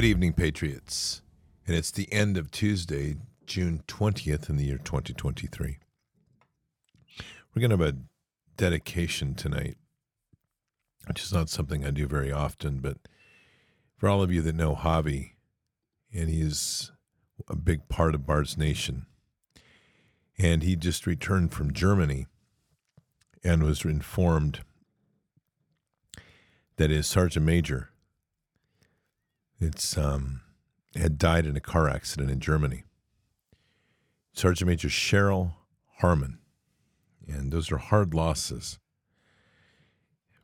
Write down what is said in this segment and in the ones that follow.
Good evening, Patriots. And it's the end of Tuesday, June 20th in the year 2023. We're going to have a dedication tonight, which is not something I do very often, but for all of you that know Javi, and he's a big part of Bard's Nation, and he just returned from Germany and was informed that his sergeant major it's um, had died in a car accident in Germany. Sergeant Major Cheryl Harmon, and those are hard losses.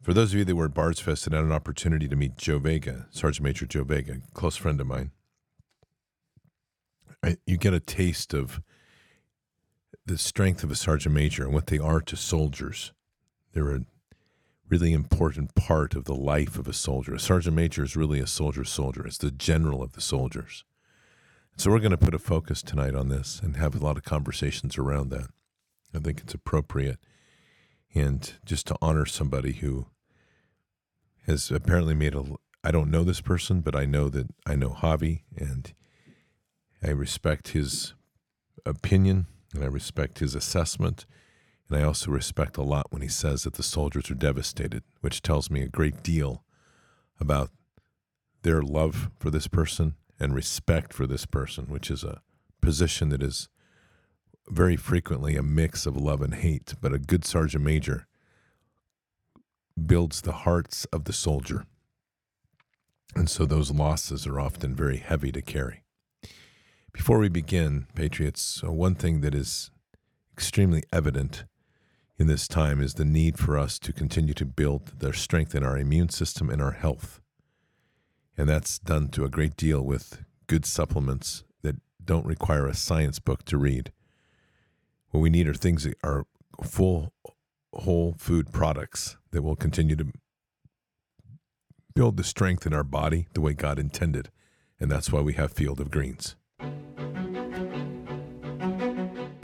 For those of you that were at Bard's Fest and had an opportunity to meet Joe Vega, Sergeant Major Joe Vega, close friend of mine, I, you get a taste of the strength of a sergeant major and what they are to soldiers. They're a really important part of the life of a soldier. A sergeant major is really a soldier's soldier, it's the general of the soldiers. So we're going to put a focus tonight on this and have a lot of conversations around that. I think it's appropriate. And just to honor somebody who has apparently made a I don't know this person, but I know that I know Javi and I respect his opinion and I respect his assessment and I also respect a lot when he says that the soldiers are devastated, which tells me a great deal about their love for this person and respect for this person, which is a position that is very frequently a mix of love and hate. But a good sergeant major builds the hearts of the soldier. And so those losses are often very heavy to carry. Before we begin, Patriots, uh, one thing that is extremely evident in this time is the need for us to continue to build their strength in our immune system and our health. And that's done to a great deal with good supplements that don't require a science book to read. What we need are things that are full, whole food products that will continue to build the strength in our body the way God intended. And that's why we have Field of Greens.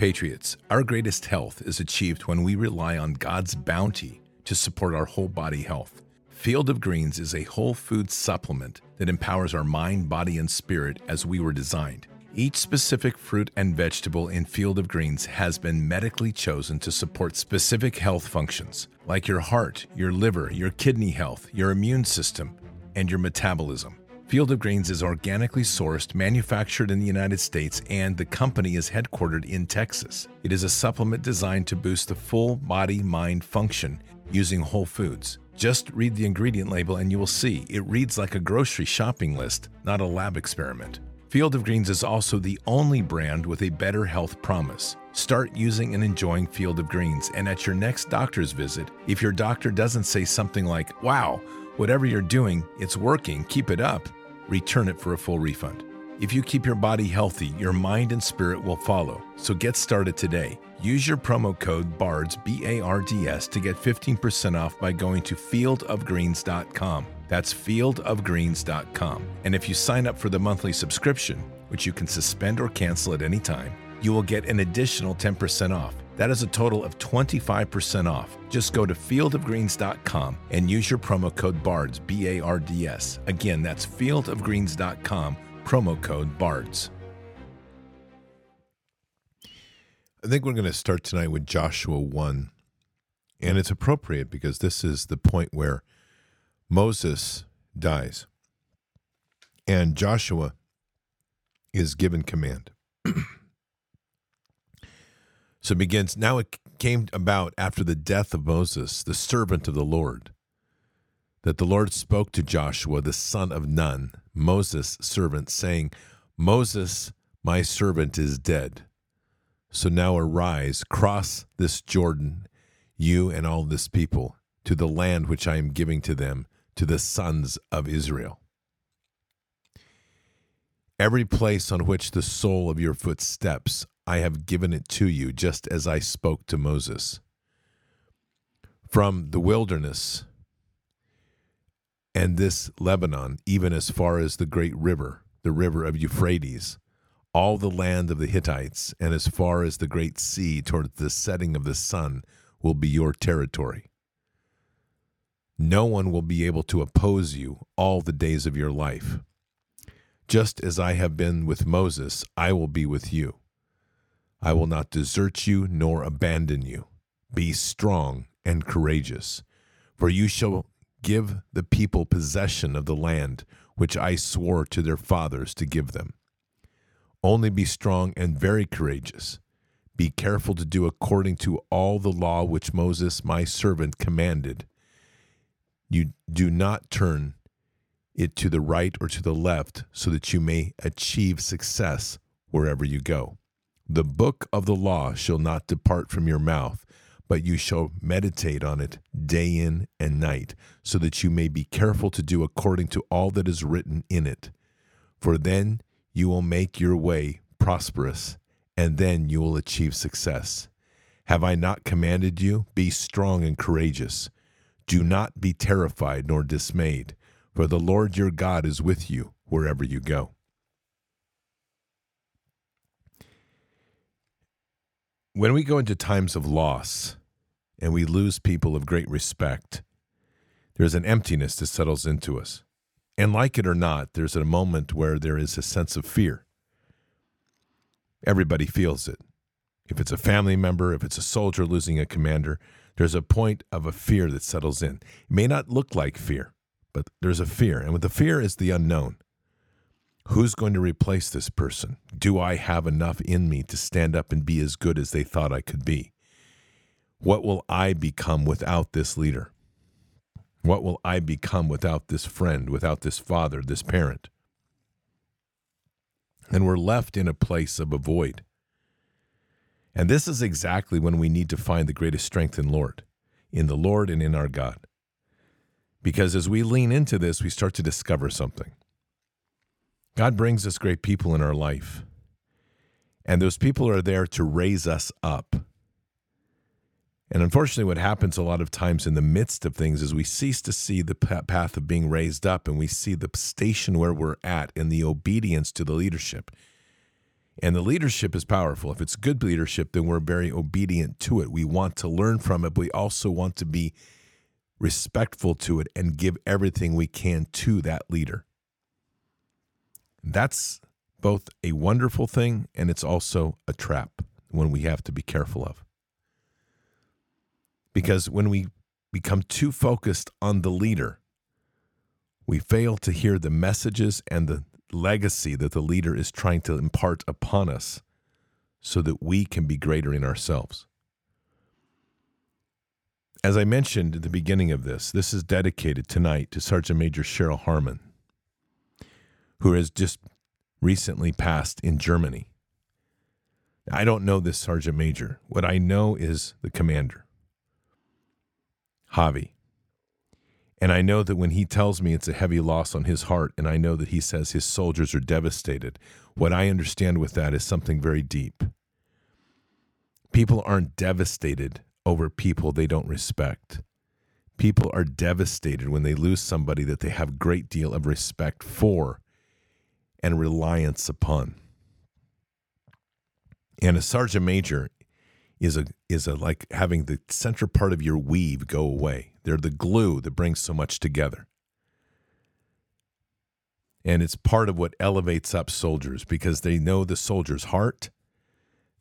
Patriots, our greatest health is achieved when we rely on God's bounty to support our whole body health. Field of Greens is a whole food supplement that empowers our mind, body, and spirit as we were designed. Each specific fruit and vegetable in Field of Greens has been medically chosen to support specific health functions, like your heart, your liver, your kidney health, your immune system, and your metabolism. Field of Greens is organically sourced, manufactured in the United States, and the company is headquartered in Texas. It is a supplement designed to boost the full body mind function using whole foods. Just read the ingredient label and you will see it reads like a grocery shopping list, not a lab experiment. Field of Greens is also the only brand with a better health promise. Start using and enjoying Field of Greens, and at your next doctor's visit, if your doctor doesn't say something like, Wow, whatever you're doing, it's working, keep it up, return it for a full refund. If you keep your body healthy, your mind and spirit will follow. So get started today. Use your promo code BARDS, B A R D S, to get 15% off by going to fieldofgreens.com. That's fieldofgreens.com. And if you sign up for the monthly subscription, which you can suspend or cancel at any time, you will get an additional 10% off. That is a total of 25% off. Just go to fieldofgreens.com and use your promo code BARDS, B A R D S. Again, that's fieldofgreens.com, promo code BARDS. I think we're going to start tonight with Joshua 1. And it's appropriate because this is the point where Moses dies and Joshua is given command. So it begins now it came about after the death of Moses, the servant of the Lord, that the Lord spoke to Joshua, the son of Nun, Moses' servant, saying, Moses, my servant, is dead. So now arise, cross this Jordan, you and all this people, to the land which I am giving to them, to the sons of Israel. Every place on which the sole of your foot steps, I have given it to you, just as I spoke to Moses. From the wilderness and this Lebanon, even as far as the great river, the river of Euphrates, all the land of the Hittites, and as far as the great sea toward the setting of the sun, will be your territory. No one will be able to oppose you all the days of your life. Just as I have been with Moses, I will be with you. I will not desert you nor abandon you. Be strong and courageous, for you shall give the people possession of the land which I swore to their fathers to give them. Only be strong and very courageous. Be careful to do according to all the law which Moses my servant commanded. You do not turn it to the right or to the left, so that you may achieve success wherever you go. The book of the law shall not depart from your mouth, but you shall meditate on it day in and night, so that you may be careful to do according to all that is written in it. For then you will make your way prosperous, and then you will achieve success. Have I not commanded you? Be strong and courageous. Do not be terrified nor dismayed for the Lord your God is with you wherever you go. When we go into times of loss and we lose people of great respect, there's an emptiness that settles into us. And like it or not, there's a moment where there is a sense of fear. Everybody feels it. If it's a family member, if it's a soldier losing a commander, there's a point of a fear that settles in. It may not look like fear, but there's a fear. And with the fear is the unknown. Who's going to replace this person? Do I have enough in me to stand up and be as good as they thought I could be? What will I become without this leader? What will I become without this friend, without this father, this parent? And we're left in a place of a void. And this is exactly when we need to find the greatest strength in Lord, in the Lord and in our God. Because as we lean into this, we start to discover something. God brings us great people in our life, and those people are there to raise us up. And unfortunately, what happens a lot of times in the midst of things is we cease to see the path of being raised up and we see the station where we're at in the obedience to the leadership. And the leadership is powerful. If it's good leadership, then we're very obedient to it. We want to learn from it, but we also want to be respectful to it, and give everything we can to that leader. That's both a wonderful thing and it's also a trap when we have to be careful of. Because when we become too focused on the leader, we fail to hear the messages and the legacy that the leader is trying to impart upon us so that we can be greater in ourselves. As I mentioned at the beginning of this, this is dedicated tonight to Sergeant Major Cheryl Harmon, who has just recently passed in Germany. I don't know this Sergeant Major. What I know is the commander, Javi. And I know that when he tells me it's a heavy loss on his heart, and I know that he says his soldiers are devastated, what I understand with that is something very deep. People aren't devastated over people they don't respect. People are devastated when they lose somebody that they have a great deal of respect for and reliance upon. And a sergeant major is a is a like having the center part of your weave go away. They're the glue that brings so much together. And it's part of what elevates up soldiers because they know the soldier's heart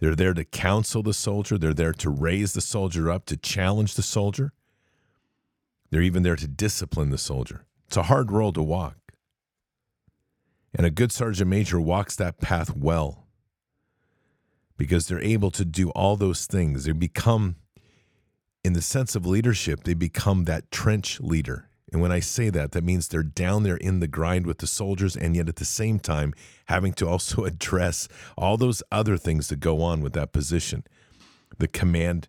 they're there to counsel the soldier, they're there to raise the soldier up, to challenge the soldier. They're even there to discipline the soldier. It's a hard role to walk. And a good sergeant major walks that path well because they're able to do all those things. They become, in the sense of leadership, they become that trench leader. And when I say that, that means they're down there in the grind with the soldiers, and yet at the same time having to also address all those other things that go on with that position the command,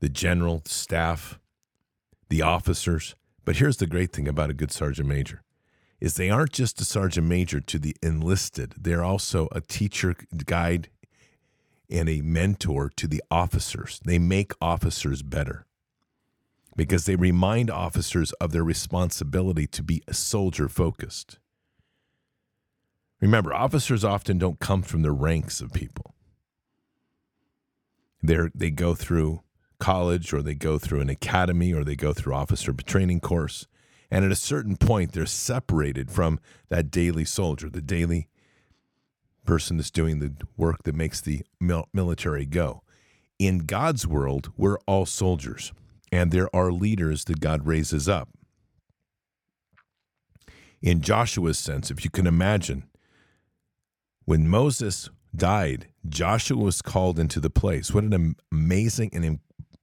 the general, staff, the officers. But here's the great thing about a good sergeant major is they aren't just a sergeant major to the enlisted. They're also a teacher, guide, and a mentor to the officers. They make officers better because they remind officers of their responsibility to be soldier focused. Remember, officers often don't come from the ranks of people. they they go through college or they go through an academy or they go through officer training course. And at a certain point, they're separated from that daily soldier, the daily person that's doing the work that makes the military go. In God's world, we're all soldiers, and there are leaders that God raises up. In Joshua's sense, if you can imagine, when Moses died, Joshua was called into the place. What an amazing and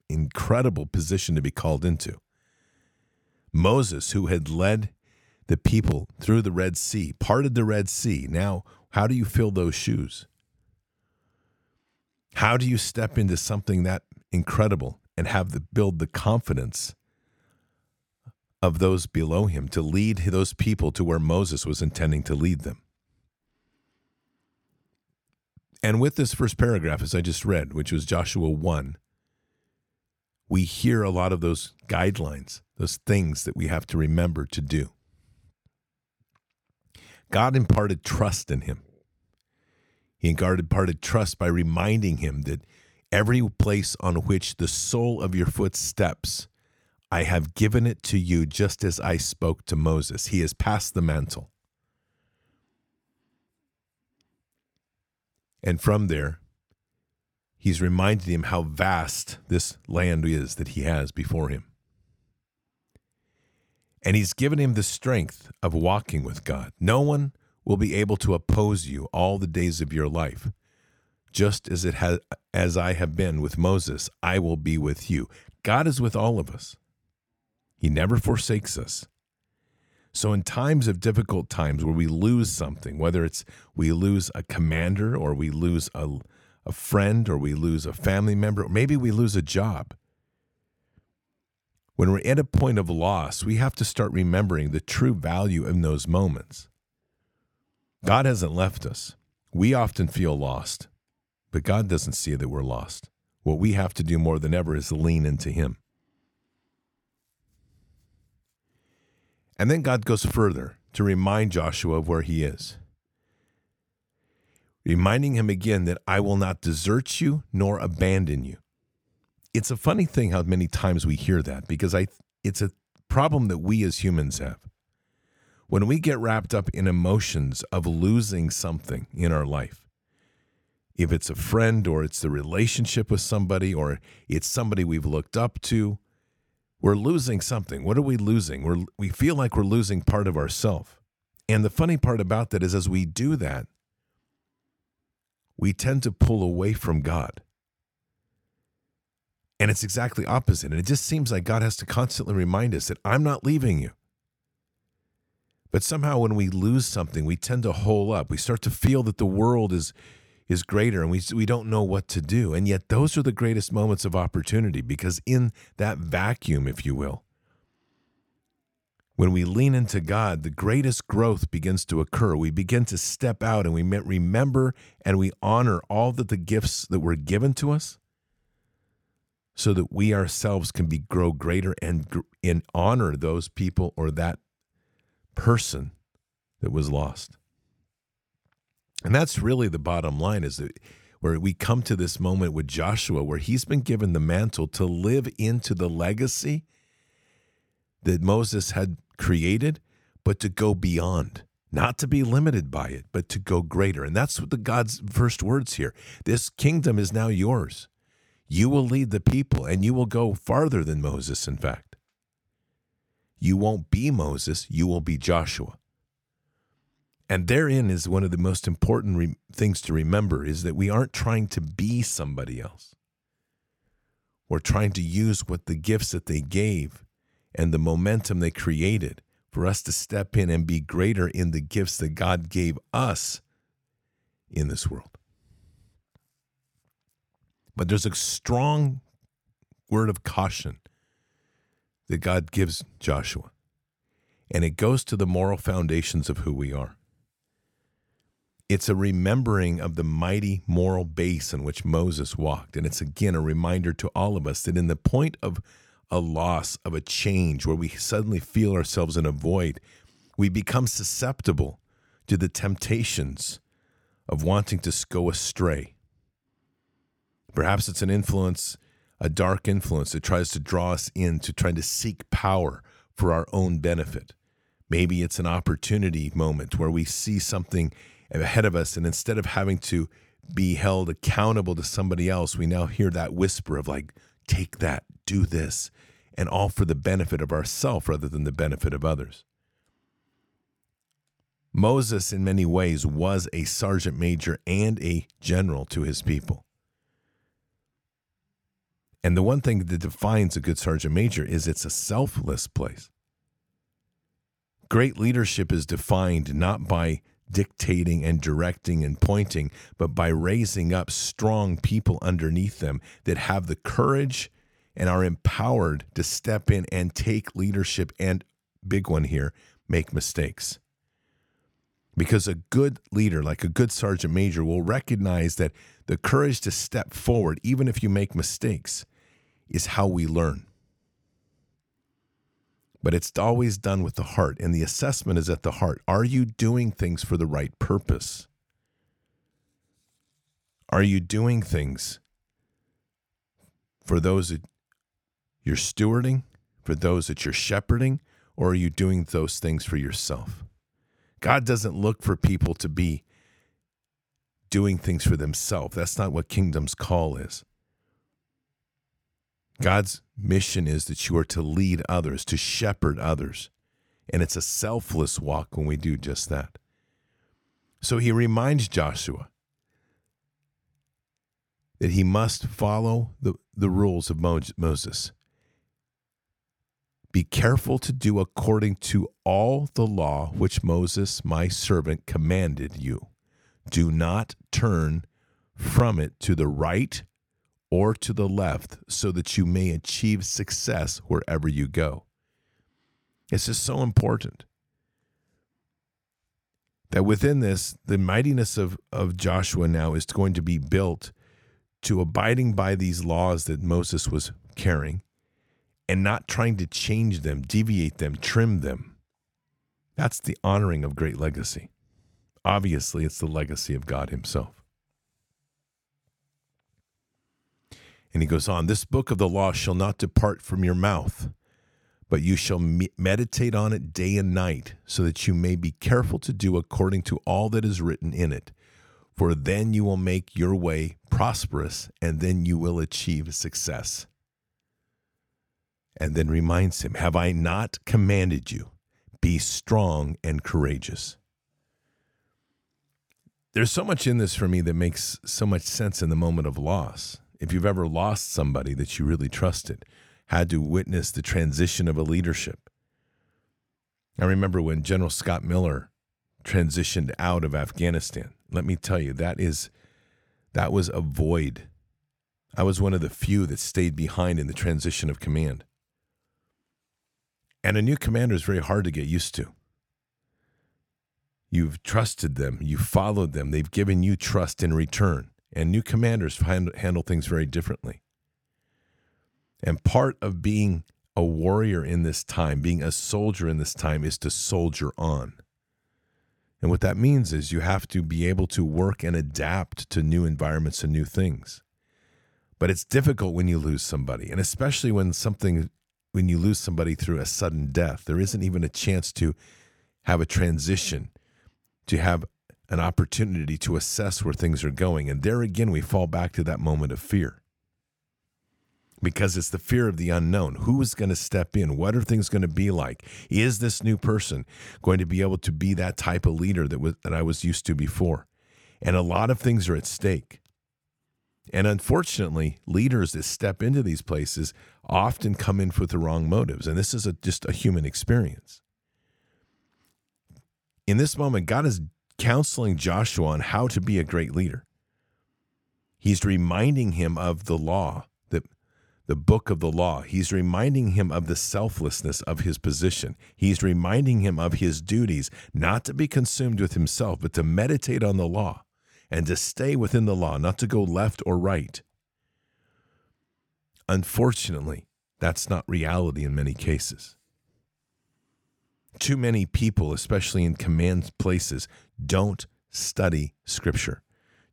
incredible position to be called into. Moses, who had led the people through the Red Sea, parted the Red Sea. Now, how do you fill those shoes? How do you step into something that incredible and have the build the confidence of those below him to lead those people to where Moses was intending to lead them? And with this first paragraph, as I just read, which was Joshua 1, we hear a lot of those guidelines, those things that we have to remember to do. God imparted trust in him. He imparted trust by reminding him that every place on which the sole of your foot steps, I have given it to you just as I spoke to Moses. He has passed the mantle. And from there, he's reminded him how vast this land is that he has before him. And he's given him the strength of walking with God. No one will be able to oppose you all the days of your life. Just as it has as I have been with Moses, I will be with you. God is with all of us. He never forsakes us. So, in times of difficult times where we lose something, whether it's we lose a commander or we lose a, a friend or we lose a family member, or maybe we lose a job, when we're at a point of loss, we have to start remembering the true value in those moments. God hasn't left us. We often feel lost, but God doesn't see that we're lost. What we have to do more than ever is lean into Him. And then God goes further to remind Joshua of where he is, reminding him again that I will not desert you nor abandon you. It's a funny thing how many times we hear that because I it's a problem that we as humans have. When we get wrapped up in emotions of losing something in our life, if it's a friend or it's the relationship with somebody or it's somebody we've looked up to, we're losing something. What are we losing? We're, we feel like we're losing part of ourself. And the funny part about that is, as we do that, we tend to pull away from God. And it's exactly opposite. And it just seems like God has to constantly remind us that I'm not leaving you. But somehow, when we lose something, we tend to hole up. We start to feel that the world is is greater and we, we don't know what to do. And yet, those are the greatest moments of opportunity because, in that vacuum, if you will, when we lean into God, the greatest growth begins to occur. We begin to step out and we remember and we honor all that the gifts that were given to us so that we ourselves can be grow greater and, and honor those people or that person that was lost. And that's really the bottom line is that where we come to this moment with Joshua where he's been given the mantle to live into the legacy that Moses had created, but to go beyond, not to be limited by it, but to go greater. And that's what the God's first words here. This kingdom is now yours. You will lead the people and you will go farther than Moses, in fact. You won't be Moses, you will be Joshua. And therein is one of the most important re- things to remember is that we aren't trying to be somebody else. We're trying to use what the gifts that they gave and the momentum they created for us to step in and be greater in the gifts that God gave us in this world. But there's a strong word of caution that God gives Joshua, and it goes to the moral foundations of who we are. It's a remembering of the mighty moral base in which Moses walked. And it's again a reminder to all of us that in the point of a loss, of a change, where we suddenly feel ourselves in a void, we become susceptible to the temptations of wanting to go astray. Perhaps it's an influence, a dark influence that tries to draw us into trying to seek power for our own benefit. Maybe it's an opportunity moment where we see something ahead of us. And instead of having to be held accountable to somebody else, we now hear that whisper of like, take that, do this, and all for the benefit of ourselves rather than the benefit of others. Moses, in many ways, was a sergeant major and a general to his people. And the one thing that defines a good sergeant major is it's a selfless place. Great leadership is defined not by dictating and directing and pointing, but by raising up strong people underneath them that have the courage and are empowered to step in and take leadership and, big one here, make mistakes. Because a good leader, like a good sergeant major, will recognize that the courage to step forward, even if you make mistakes, is how we learn. But it's always done with the heart, and the assessment is at the heart. Are you doing things for the right purpose? Are you doing things for those that you're stewarding, for those that you're shepherding, or are you doing those things for yourself? God doesn't look for people to be doing things for themselves. That's not what kingdom's call is. God's mission is that you are to lead others, to shepherd others. And it's a selfless walk when we do just that. So he reminds Joshua that he must follow the, the rules of Moses. Be careful to do according to all the law which Moses, my servant, commanded you. Do not turn from it to the right or to the left so that you may achieve success wherever you go. It's just so important. That within this, the mightiness of, of Joshua now is going to be built to abiding by these laws that Moses was carrying and not trying to change them, deviate them, trim them. That's the honoring of great legacy. Obviously, it's the legacy of God Himself. And he goes on, This book of the law shall not depart from your mouth, but you shall me- meditate on it day and night, so that you may be careful to do according to all that is written in it. For then you will make your way prosperous, and then you will achieve success. And then reminds him, Have I not commanded you? Be strong and courageous. There's so much in this for me that makes so much sense in the moment of loss if you've ever lost somebody that you really trusted, had to witness the transition of a leadership. I remember when General Scott Miller transitioned out of Afghanistan. Let me tell you, that is that was a void. I was one of the few that stayed behind in the transition of command. And a new commander is very hard to get used to. You've trusted them, you've followed them, they've given you trust in return and new commanders handle things very differently. And part of being a warrior in this time, being a soldier in this time, is to soldier on. And what that means is you have to be able to work and adapt to new environments and new things. But it's difficult when you lose somebody, and especially when something when you lose somebody through a sudden death, there isn't even a chance to have a transition, to have an opportunity to assess where things are going. And there again, we fall back to that moment of fear. Because it's the fear of the unknown. Who is going to step in? What are things going to be like? Is this new person going to be able to be that type of leader that, was, that I was used to before? And a lot of things are at stake. And unfortunately, leaders that step into these places often come in with the wrong motives. And this is a, just a human experience. In this moment, God is counseling Joshua on how to be a great leader. He's reminding him of the law, the, the book of the law. He's reminding him of the selflessness of his position. He's reminding him of his duties, not to be consumed with himself, but to meditate on the law and to stay within the law, not to go left or right. Unfortunately, that's not reality in many cases. Too many people, especially in command places, don't study Scripture,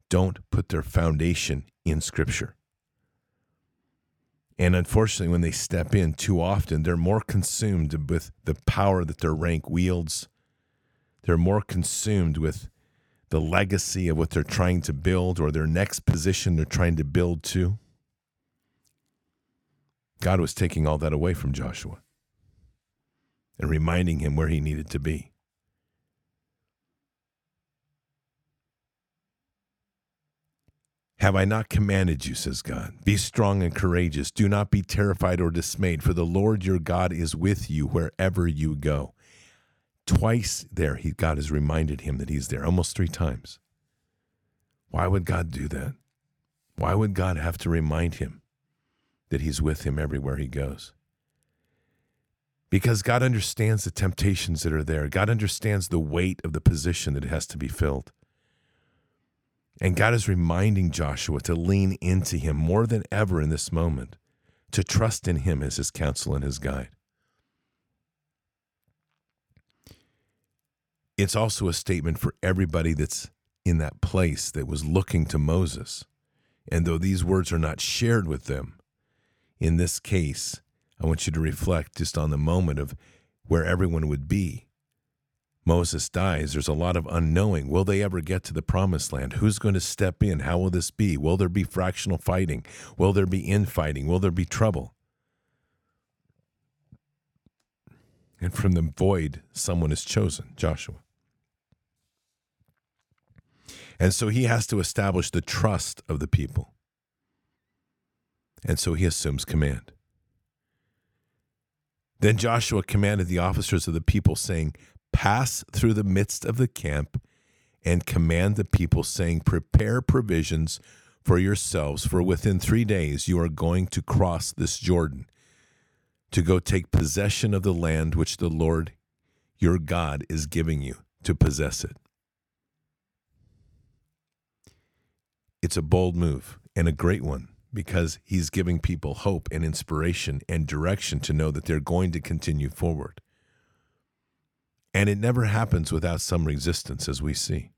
don't put their foundation in Scripture. And unfortunately, when they step in too often, they're more consumed with the power that their rank wields. They're more consumed with the legacy of what they're trying to build or their next position they're trying to build to. God was taking all that away from Joshua and reminding him where he needed to be. Have I not commanded you, says God? Be strong and courageous. Do not be terrified or dismayed, for the Lord your God is with you wherever you go. Twice there, he, God has reminded him that he's there, almost three times. Why would God do that? Why would God have to remind him that he's with him everywhere he goes? Because God understands the temptations that are there. God understands the weight of the position that has to be filled. And God is reminding Joshua to lean into him more than ever in this moment, to trust in him as his counsel and his guide. It's also a statement for everybody that's in that place that was looking to Moses. And though these words are not shared with them, in this case, I want you to reflect just on the moment of where everyone would be Moses dies, there's a lot of unknowing. Will they ever get to the promised land? Who's going to step in? How will this be? Will there be fractional fighting? Will there be infighting? Will there be trouble? And from the void, someone is chosen, Joshua. And so he has to establish the trust of the people. And so he assumes command. Then Joshua commanded the officers of the people, saying, pass through the midst of the camp and command the people, saying, Prepare provisions for yourselves, for within three days you are going to cross this Jordan to go take possession of the land which the Lord your God is giving you to possess it. It's a bold move and a great one because he's giving people hope and inspiration and direction to know that they're going to continue forward. And it never happens without some resistance, as we see.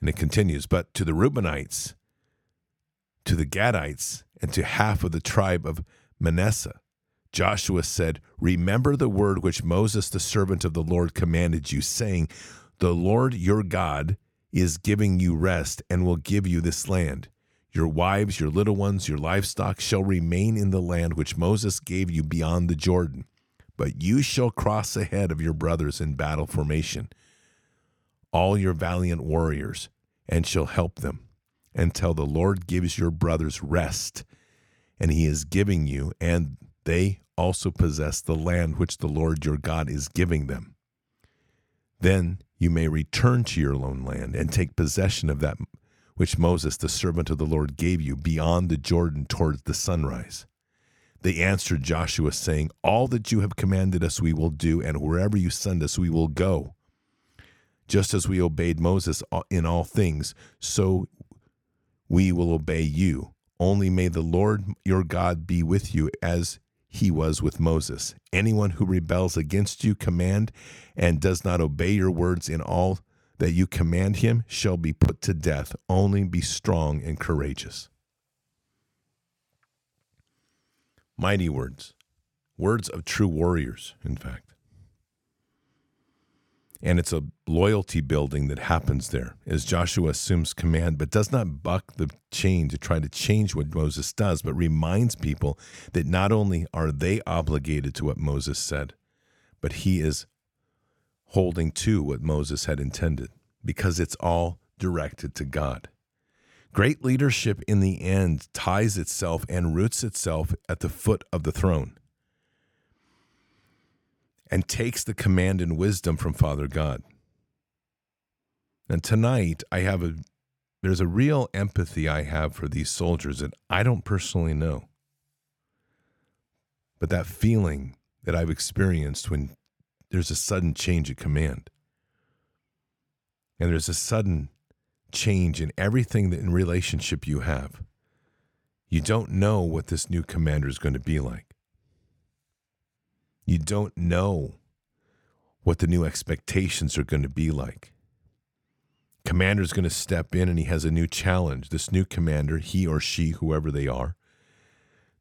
And it continues, but to the Reubenites, to the Gadites, and to half of the tribe of Manasseh, Joshua said, Remember the word which Moses, the servant of the Lord, commanded you, saying, The Lord your God is giving you rest and will give you this land. Your wives, your little ones, your livestock shall remain in the land which Moses gave you beyond the Jordan but you shall cross ahead of your brothers in battle formation, all your valiant warriors, and shall help them until the Lord gives your brothers rest, and he is giving you, and they also possess the land which the Lord your God is giving them. Then you may return to your lone land and take possession of that which Moses, the servant of the Lord, gave you beyond the Jordan towards the sunrise. They answered Joshua, saying, All that you have commanded us we will do, and wherever you send us we will go. Just as we obeyed Moses in all things, so we will obey you. Only may the Lord your God be with you as he was with Moses. Anyone who rebels against you command and does not obey your words in all that you command him shall be put to death. Only be strong and courageous. Mighty words, words of true warriors, in fact. And it's a loyalty building that happens there as Joshua assumes command, but does not buck the chain to try to change what Moses does, but reminds people that not only are they obligated to what Moses said, but he is holding to what Moses had intended because it's all directed to God. Great leadership in the end ties itself and roots itself at the foot of the throne and takes the command and wisdom from Father God. And tonight I have a there's a real empathy I have for these soldiers that I don't personally know. But that feeling that I've experienced when there's a sudden change of command. And there's a sudden change in everything that in relationship you have. You don't know what this new commander is going to be like. You don't know what the new expectations are going to be like. Commander is going to step in and he has a new challenge. This new commander, he or she, whoever they are,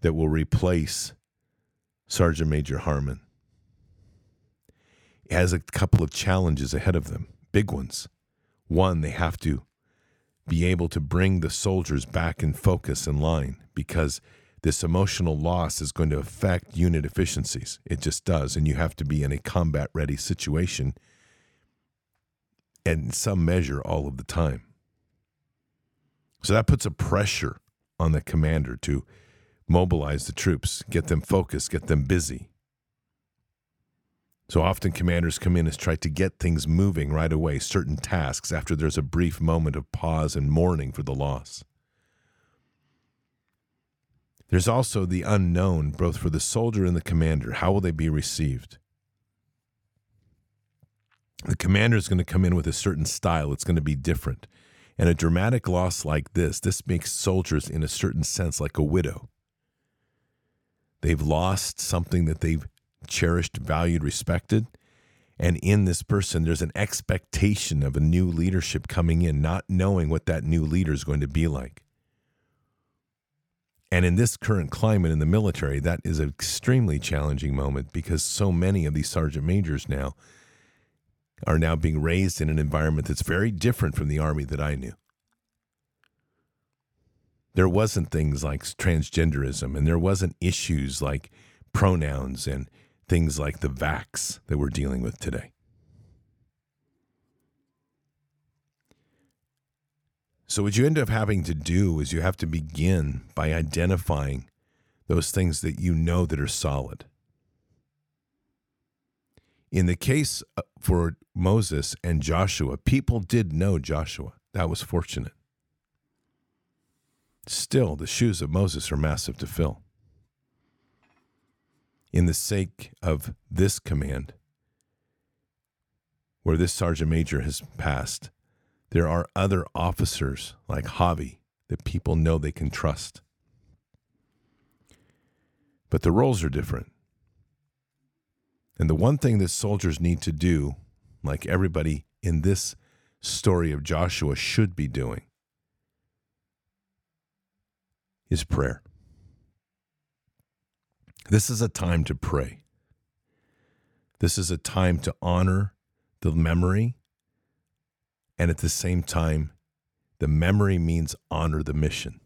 that will replace Sergeant Major Harmon. has a couple of challenges ahead of them, big ones. One, they have to be able to bring the soldiers back in focus and line because this emotional loss is going to affect unit efficiencies. It just does. And you have to be in a combat ready situation in some measure all of the time. So that puts a pressure on the commander to mobilize the troops, get them focused, get them busy. So often commanders come in and try to get things moving right away, certain tasks, after there's a brief moment of pause and mourning for the loss. There's also the unknown, both for the soldier and the commander. How will they be received? The commander is going to come in with a certain style, it's going to be different. And a dramatic loss like this, this makes soldiers, in a certain sense, like a widow. They've lost something that they've cherished, valued, respected. And in this person, there's an expectation of a new leadership coming in, not knowing what that new leader is going to be like. And in this current climate in the military, that is an extremely challenging moment because so many of these sergeant majors now are now being raised in an environment that's very different from the army that I knew. There wasn't things like transgenderism, and there wasn't issues like pronouns and things like the vax that we're dealing with today. So, what you end up having to do is you have to begin by identifying those things that you know that are solid. In the case uh, for Moses and Joshua, people did know Joshua. That was fortunate. Still, the shoes of Moses are massive to fill in the sake of this command, where this sergeant major has passed, there are other officers like Javi that people know they can trust. But the roles are different. And the one thing that soldiers need to do, like everybody in this story of Joshua should be doing, is prayer. This is a time to pray. This is a time to honor the memory. And at the same time, the memory means honor the mission.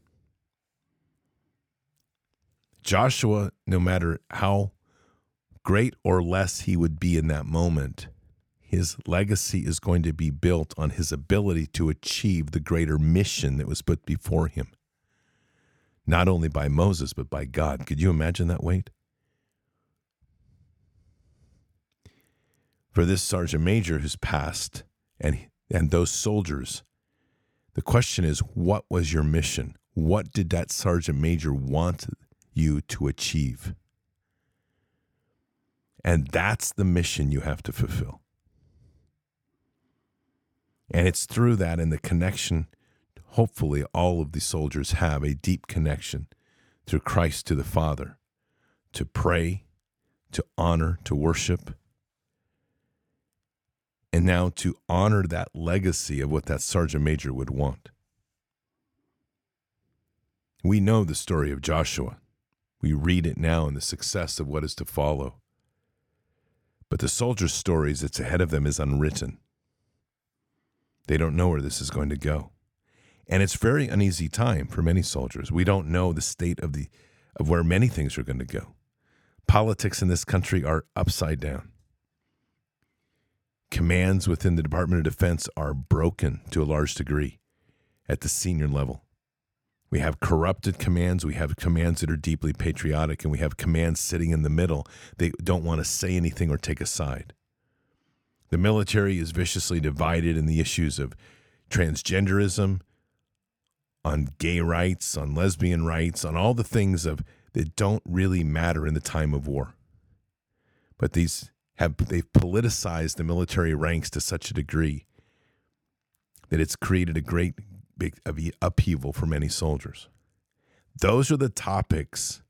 Joshua, no matter how great or less he would be in that moment, his legacy is going to be built on his ability to achieve the greater mission that was put before him not only by Moses, but by God. Could you imagine that weight? For this sergeant major who's passed and, and those soldiers, the question is what was your mission? What did that sergeant major want you to achieve? And that's the mission you have to fulfill. And it's through that and the connection hopefully all of the soldiers have a deep connection through Christ to the Father to pray, to honor, to worship, and now to honor that legacy of what that sergeant major would want. We know the story of Joshua. We read it now in the success of what is to follow. But the soldiers' stories that's ahead of them is unwritten. They don't know where this is going to go. And it's very uneasy time for many soldiers. We don't know the state of the of where many things are going to go. Politics in this country are upside down. Commands within the Department of Defense are broken to a large degree at the senior level. We have corrupted commands. We have commands that are deeply patriotic, and we have commands sitting in the middle. They don't want to say anything or take a side. The military is viciously divided in the issues of transgenderism, on gay rights, on lesbian rights, on all the things of that don't really matter in the time of war. But these have they've politicized the military ranks to such a degree that it's created a great big upheaval for many soldiers. Those are the topics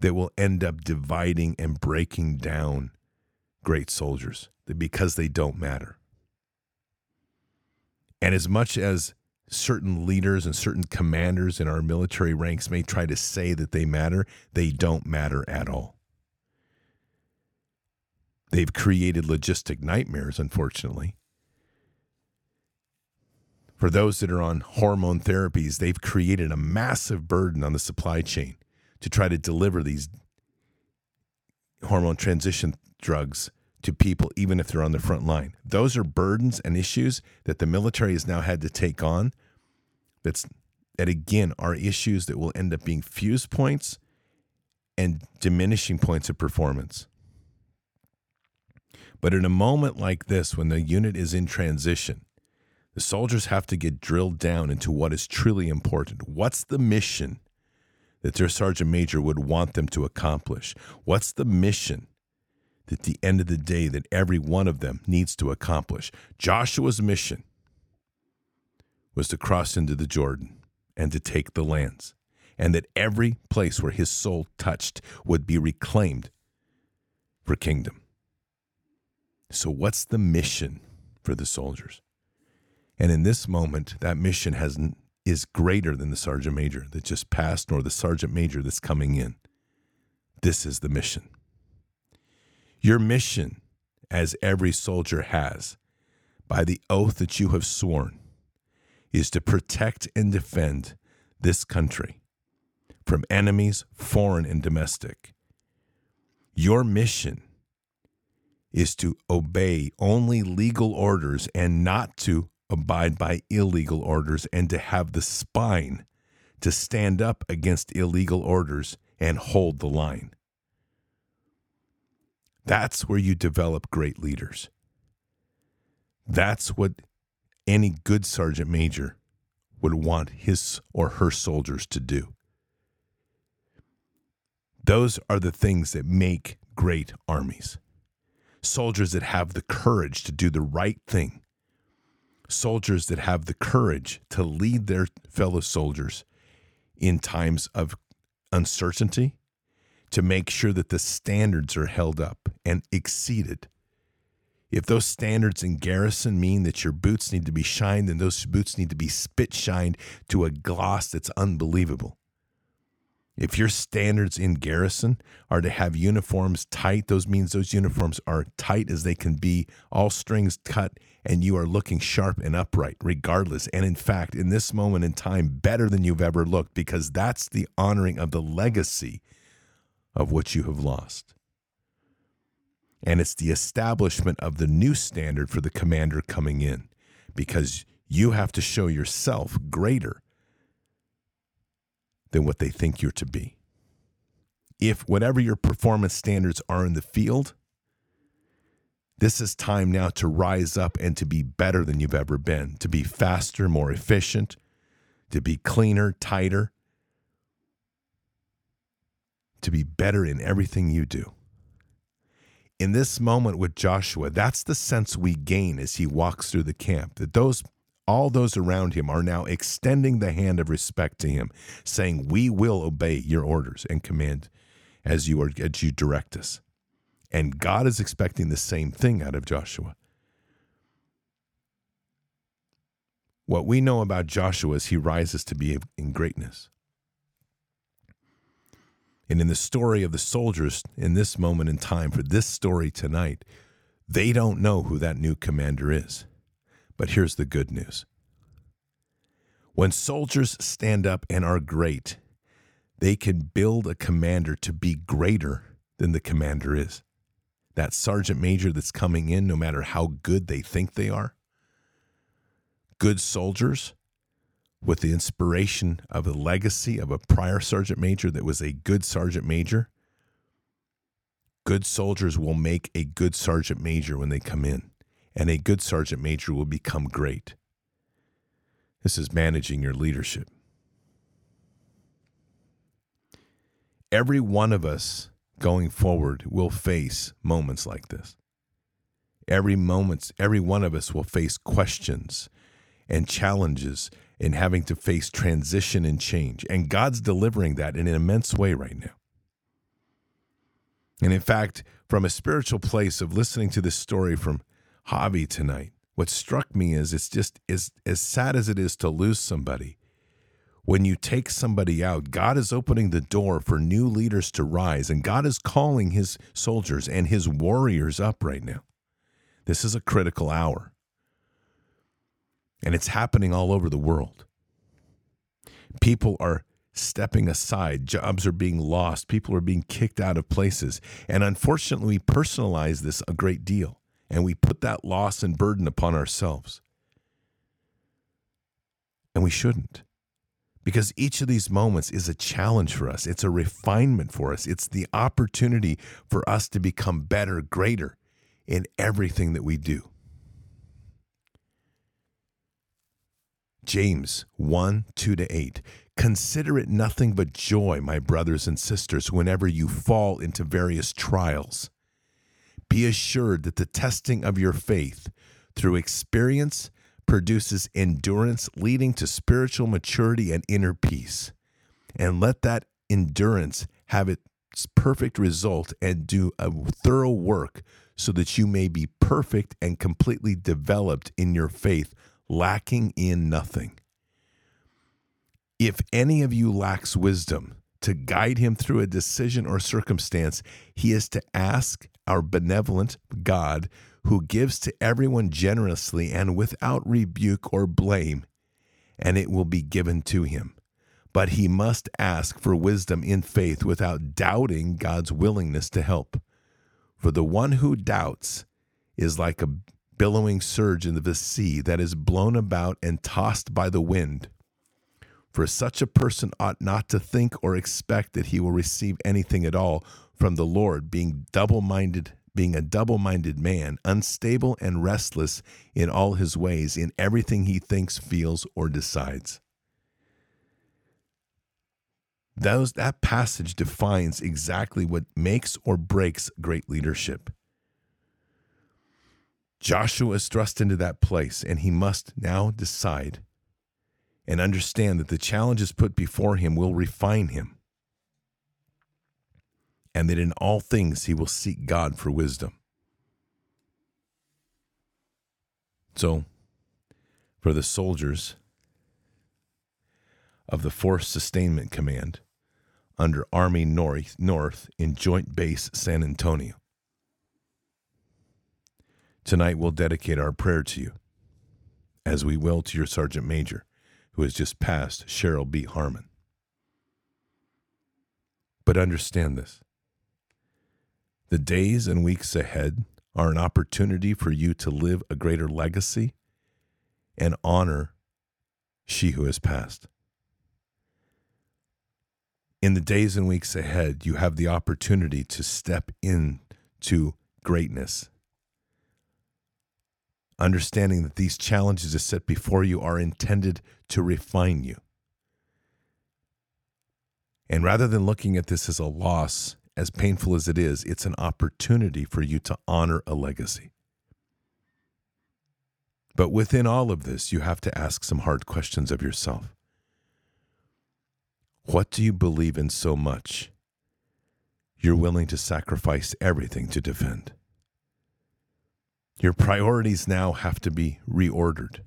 that will end up dividing and breaking down great soldiers because they don't matter. And as much as certain leaders and certain commanders in our military ranks may try to say that they matter, they don't matter at all. They've created logistic nightmares, unfortunately. For those that are on hormone therapies, they've created a massive burden on the supply chain to try to deliver these hormone transition drugs to people, even if they're on the front line. Those are burdens and issues that the military has now had to take on. That's that again are issues that will end up being fuse points and diminishing points of performance. But in a moment like this, when the unit is in transition, the soldiers have to get drilled down into what is truly important. What's the mission that their sergeant major would want them to accomplish? What's the mission that at the end of the day that every one of them needs to accomplish? Joshua's mission was to cross into the Jordan and to take the lands, and that every place where his sole touched would be reclaimed for kingdom. So, what's the mission for the soldiers? And in this moment, that mission has is greater than the sergeant major that just passed, nor the sergeant major that's coming in. This is the mission. Your mission, as every soldier has, by the oath that you have sworn, is to protect and defend this country from enemies, foreign and domestic. Your mission is to obey only legal orders and not to abide by illegal orders and to have the spine to stand up against illegal orders and hold the line. That's where you develop great leaders. That's what any good sergeant major would want his or her soldiers to do. Those are the things that make great armies soldiers that have the courage to do the right thing, soldiers that have the courage to lead their fellow soldiers in times of uncertainty, to make sure that the standards are held up and exceeded. If those standards in garrison mean that your boots need to be shined, then those boots need to be spit shined to a gloss that's unbelievable. If your standards in garrison are to have uniforms tight, those means those uniforms are tight as they can be, all strings cut, and you are looking sharp and upright regardless. And in fact, in this moment in time, better than you've ever looked, because that's the honoring of the legacy of what you have lost. And it's the establishment of the new standard for the commander coming in, because you have to show yourself greater than what they think you're to be. If whatever your performance standards are in the field, this is time now to rise up and to be better than you've ever been, to be faster, more efficient, to be cleaner, tighter, to be better in everything you do. In this moment with Joshua, that's the sense we gain as he walks through the camp that those all those around him are now extending the hand of respect to him, saying, We will obey your orders and command as you are as you direct us. And God is expecting the same thing out of Joshua. What we know about Joshua is he rises to be in greatness. And in the story of the soldiers in this moment in time, for this story tonight, they don't know who that new commander is. But here's the good news when soldiers stand up and are great, they can build a commander to be greater than the commander is. That sergeant major that's coming in, no matter how good they think they are, good soldiers with the inspiration of the legacy of a prior sergeant major that was a good sergeant major. Good soldiers will make a good sergeant major when they come in and a good sergeant major will become great. This is managing your leadership. Every one of us going forward will face moments like this. Every moment, every one of us will face questions and challenges in having to face transition and change. And God's delivering that in an immense way right now. And in fact, from a spiritual place of listening to this story from Javi tonight. What struck me is it's just as as sad as it is to lose somebody. when you take somebody out, God is opening the door for new leaders to rise, and God is calling his soldiers and his warriors up right now. This is a critical hour. And it's happening all over the world. People are stepping aside, jobs are being lost, people are being kicked out of places. And unfortunately, we personalize this a great deal, and we put that loss and burden upon ourselves. And we shouldn't. Because each of these moments is a challenge for us. It's a refinement for us. It's the opportunity for us to become better, greater in everything that we do. James 1 2 to 8. Consider it nothing but joy, my brothers and sisters, whenever you fall into various trials. Be assured that the testing of your faith, through experience, produces endurance, leading to spiritual maturity and inner peace. And let that endurance have its perfect result and do a thorough work so that you may be perfect and completely developed in your faith, lacking in nothing. If any of you lacks wisdom to guide him through a decision or circumstance, he is to ask our benevolent God who gives to everyone generously and without rebuke or blame, and it will be given to him. But he must ask for wisdom in faith without doubting God's willingness to help. For the one who doubts is like a billowing surge in the sea that is blown about and tossed by the wind. For such a person ought not to think or expect that he will receive anything at all from the Lord, being double minded being a double minded man, unstable and restless in all his ways, in everything he thinks, feels, or decides. Those, that passage defines exactly what makes or breaks great leadership. Joshua is thrust into that place, and he must now decide and understand that the challenges put before him will refine him and that in all things he will seek God for wisdom. So, for the soldiers of the 4th Sustainment Command under Army North, North in Joint Base San Antonio, tonight we'll dedicate our prayer to you, as we will to your Sergeant Major, who has just passed, Cheryl B. Harmon. But understand this the days and weeks ahead are an opportunity for you to live a greater legacy and honor she who has passed. In the days and weeks ahead, you have the opportunity to step into greatness. Understanding that these challenges that set before you are intended to refine you. And rather than looking at this as a loss as painful as it is, it's an opportunity for you to honor a legacy. But within all of this, you have to ask some hard questions of yourself. What do you believe in so much? You're willing to sacrifice everything to defend. Your priorities now have to be reordered.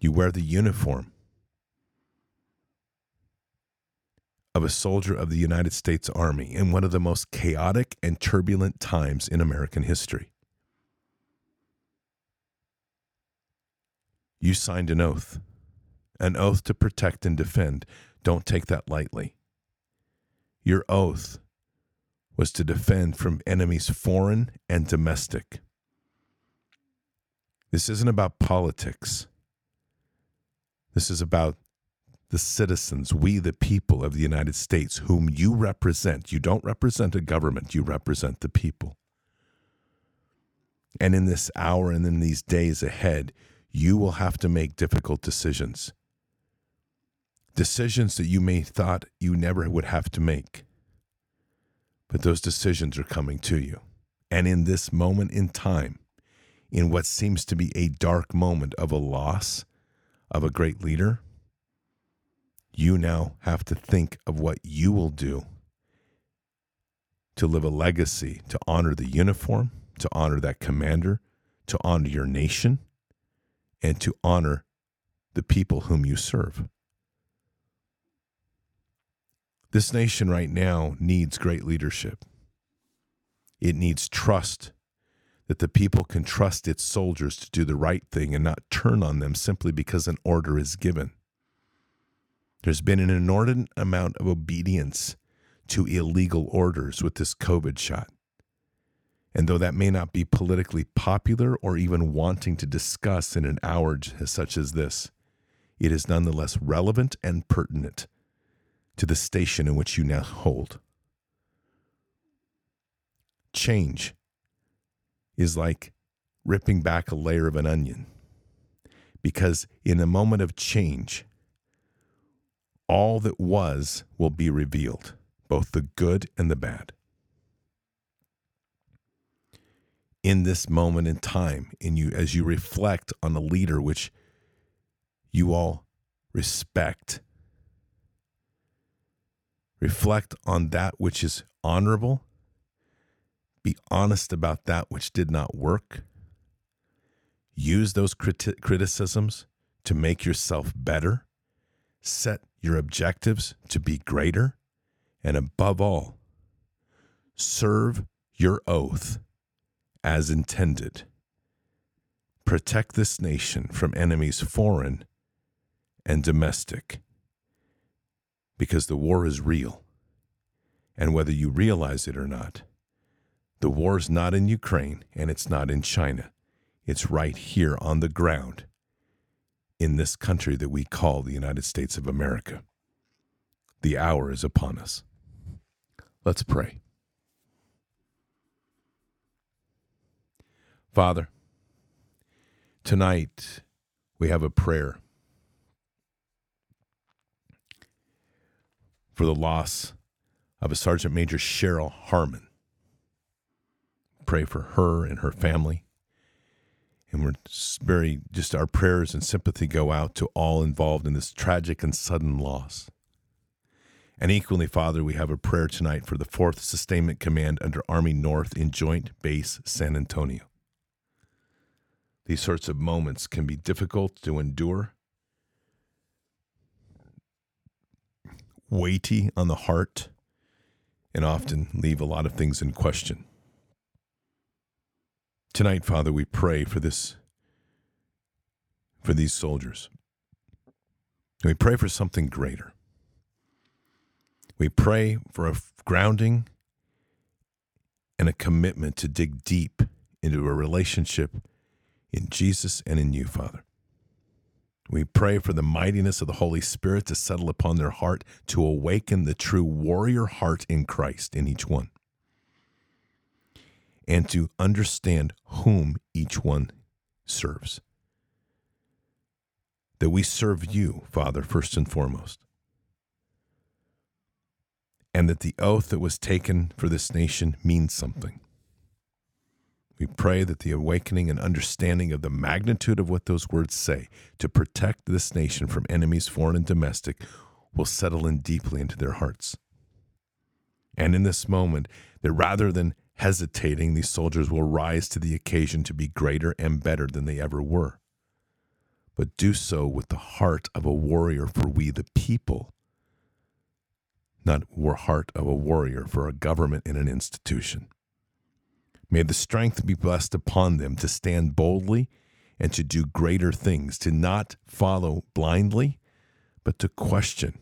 You wear the uniform of a soldier of the United States Army in one of the most chaotic and turbulent times in American history. You signed an oath, an oath to protect and defend. Don't take that lightly. Your oath was to defend from enemies foreign and domestic. This isn't about politics. This is about the citizens, we the people of the United States, whom you represent. You don't represent a government, you represent the people. And in this hour and in these days ahead, you will have to make difficult decisions. Decisions that you may thought you never would have to make. But those decisions are coming to you. And in this moment in time, in what seems to be a dark moment of a loss of a great leader, you now have to think of what you will do to live a legacy, to honor the uniform, to honor that commander, to honor your nation, and to honor the people whom you serve. This nation right now needs great leadership. It needs trust that the people can trust its soldiers to do the right thing and not turn on them simply because an order is given. There's been an inordinate amount of obedience to illegal orders with this COVID shot. And though that may not be politically popular or even wanting to discuss in an hour such as this, it is nonetheless relevant and pertinent to the station in which you now hold. Change is like ripping back a layer of an onion. Because in a moment of change, all that was will be revealed, both the good and the bad. In this moment in time, in you as you reflect on a leader which you all respect, reflect on that which is honorable be honest about that which did not work. Use those criti- criticisms to make yourself better. Set your objectives to be greater. And above all, serve your oath as intended. Protect this nation from enemies foreign and domestic because the war is real. And whether you realize it or not, the war's not in Ukraine and it's not in China. It's right here on the ground in this country that we call the United States of America. The hour is upon us. Let's pray. Father, tonight we have a prayer for the loss of a Sergeant Major Cheryl Harmon pray for her and her family. And we're very, just our prayers and sympathy go out to all involved in this tragic and sudden loss. And equally, Father, we have a prayer tonight for the 4th Sustainment Command under Army North in Joint Base San Antonio. These sorts of moments can be difficult to endure, weighty on the heart, and often leave a lot of things in question. Tonight, Father, we pray for this, for these soldiers. We pray for something greater. We pray for a grounding and a commitment to dig deep into a relationship in Jesus and in you, Father. We pray for the mightiness of the Holy Spirit to settle upon their heart, to awaken the true warrior heart in Christ in each one and to understand whom each one serves. That we serve you, Father, first and foremost. And that the oath that was taken for this nation means something. We pray that the awakening and understanding of the magnitude of what those words say to protect this nation from enemies, foreign and domestic, will settle in deeply into their hearts. And in this moment, that rather than hesitating, these soldiers will rise to the occasion to be greater and better than they ever were. But do so with the heart of a warrior for we the people, not heart of a warrior for a government and an institution. May the strength be blessed upon them to stand boldly and to do greater things, to not follow blindly, but to question.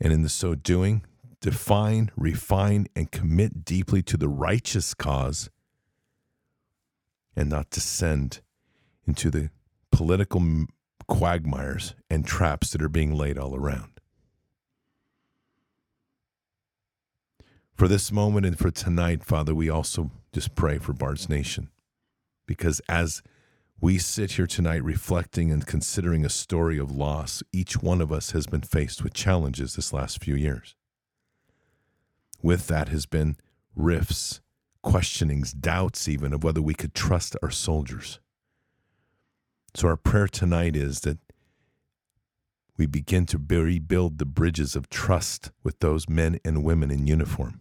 And in the so doing, define, refine, and commit deeply to the righteous cause and not descend into the political quagmires and traps that are being laid all around. For this moment and for tonight, Father, we also just pray for Bard's Nation. Because as we sit here tonight reflecting and considering a story of loss, each one of us has been faced with challenges this last few years with that has been rifts, questionings, doubts, even of whether we could trust our soldiers. So, our prayer tonight is that we begin to rebuild the bridges of trust with those men and women in uniform.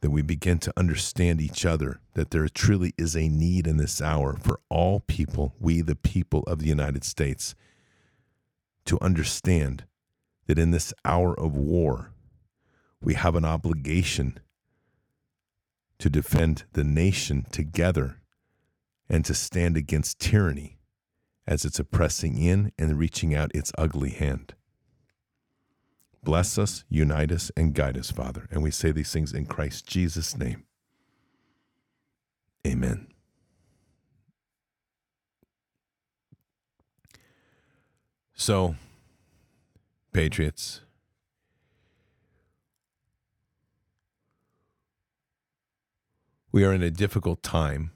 That we begin to understand each other, that there truly is a need in this hour for all people, we the people of the United States, to understand that in this hour of war, we have an obligation to defend the nation together and to stand against tyranny as it's oppressing in and reaching out its ugly hand. Bless us, unite us, and guide us, Father. And we say these things in Christ Jesus' name. Amen. So, Patriots, we are in a difficult time,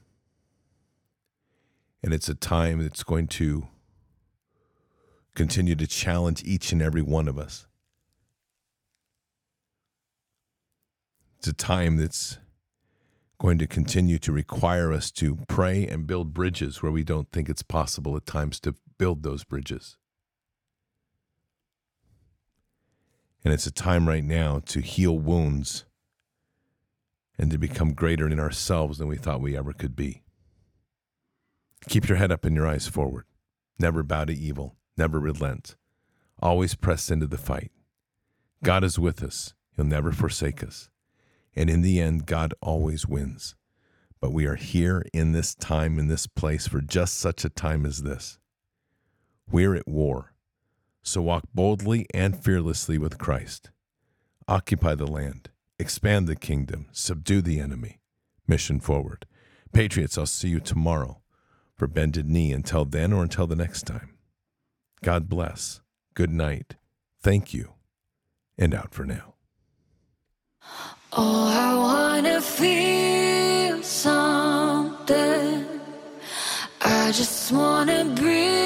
and it's a time that's going to continue to challenge each and every one of us. It's a time that's going to continue to require us to pray and build bridges where we don't think it's possible at times to build those bridges. And it's a time right now to heal wounds and to become greater in ourselves than we thought we ever could be. Keep your head up and your eyes forward. Never bow to evil. Never relent. Always press into the fight. God is with us. He'll never forsake us. And in the end, God always wins. But we are here in this time, in this place, for just such a time as this. We're at war. So walk boldly and fearlessly with Christ. Occupy the land, expand the kingdom, subdue the enemy. Mission forward. Patriots, I'll see you tomorrow for Bended Knee. Until then or until the next time. God bless. Good night. Thank you. And out for now. Oh, I wanna feel something. I just wanna breathe